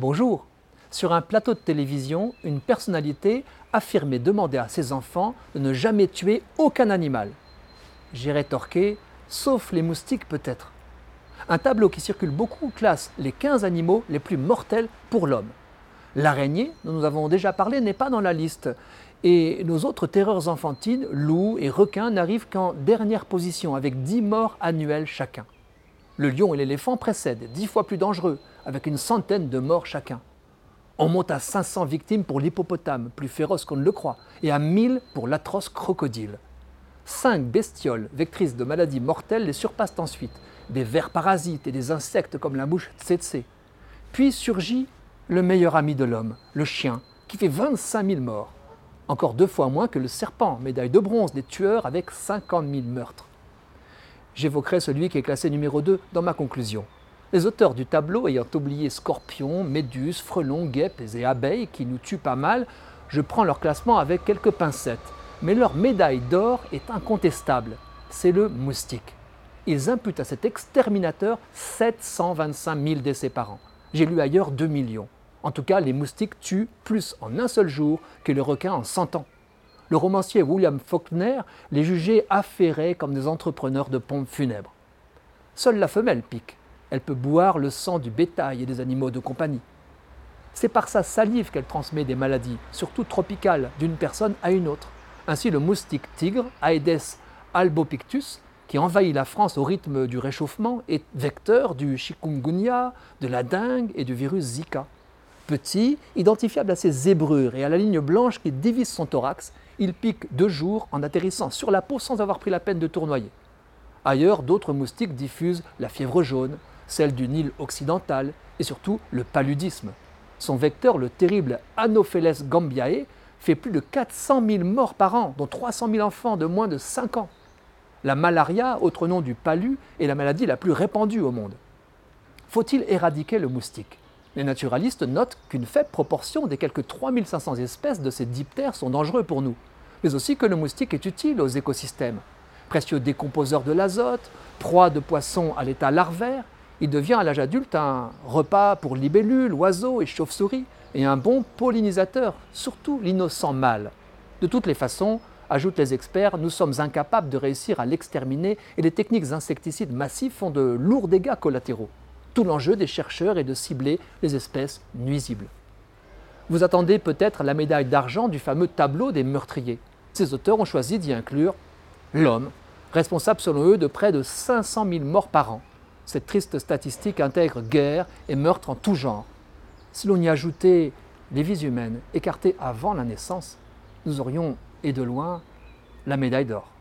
Bonjour Sur un plateau de télévision, une personnalité affirmait demander à ses enfants de ne jamais tuer aucun animal. J'ai rétorqué Sauf les moustiques peut-être. Un tableau qui circule beaucoup classe les 15 animaux les plus mortels pour l'homme. L'araignée, dont nous avons déjà parlé, n'est pas dans la liste. Et nos autres terreurs enfantines, loups et requins, n'arrivent qu'en dernière position, avec 10 morts annuels chacun. Le lion et l'éléphant précèdent, 10 fois plus dangereux, avec une centaine de morts chacun. On monte à 500 victimes pour l'hippopotame, plus féroce qu'on ne le croit, et à 1000 pour l'atroce crocodile. Cinq bestioles vectrices de maladies mortelles les surpassent ensuite, des vers parasites et des insectes comme la mouche tsetse. Puis surgit le meilleur ami de l'homme, le chien, qui fait 25 000 morts. Encore deux fois moins que le serpent, médaille de bronze des tueurs avec 50 000 meurtres. J'évoquerai celui qui est classé numéro 2 dans ma conclusion. Les auteurs du tableau ayant oublié scorpions, méduses, frelons, guêpes et abeilles qui nous tuent pas mal, je prends leur classement avec quelques pincettes. Mais leur médaille d'or est incontestable, c'est le moustique. Ils imputent à cet exterminateur 725 000 décès par an. J'ai lu ailleurs 2 millions. En tout cas, les moustiques tuent plus en un seul jour que les requins en 100 ans. Le romancier William Faulkner les jugeait affairés comme des entrepreneurs de pompes funèbres. Seule la femelle pique. Elle peut boire le sang du bétail et des animaux de compagnie. C'est par sa salive qu'elle transmet des maladies, surtout tropicales, d'une personne à une autre. Ainsi, le moustique tigre, Aedes albopictus, qui envahit la France au rythme du réchauffement, est vecteur du chikungunya, de la dengue et du virus Zika. Petit, identifiable à ses zébrures et à la ligne blanche qui divise son thorax, il pique deux jours en atterrissant sur la peau sans avoir pris la peine de tournoyer. Ailleurs, d'autres moustiques diffusent la fièvre jaune, celle du Nil occidental et surtout le paludisme. Son vecteur, le terrible Anopheles gambiae, fait plus de 400 000 morts par an, dont 300 000 enfants de moins de 5 ans. La malaria, autre nom du palu, est la maladie la plus répandue au monde. Faut-il éradiquer le moustique? Les naturalistes notent qu'une faible proportion des quelques 3500 espèces de ces diptères sont dangereux pour nous, mais aussi que le moustique est utile aux écosystèmes. Précieux décomposeur de l'azote, proie de poissons à l'état larvaire, il devient à l'âge adulte un repas pour libellules, oiseaux et chauves-souris, et un bon pollinisateur, surtout l'innocent mâle. De toutes les façons, ajoutent les experts, nous sommes incapables de réussir à l'exterminer et les techniques insecticides massifs font de lourds dégâts collatéraux. Tout l'enjeu des chercheurs est de cibler les espèces nuisibles. Vous attendez peut-être la médaille d'argent du fameux tableau des meurtriers. Ces auteurs ont choisi d'y inclure l'homme, responsable selon eux de près de 500 000 morts par an. Cette triste statistique intègre guerre et meurtre en tout genre. Si l'on y ajoutait les vies humaines écartées avant la naissance, nous aurions, et de loin, la médaille d'or.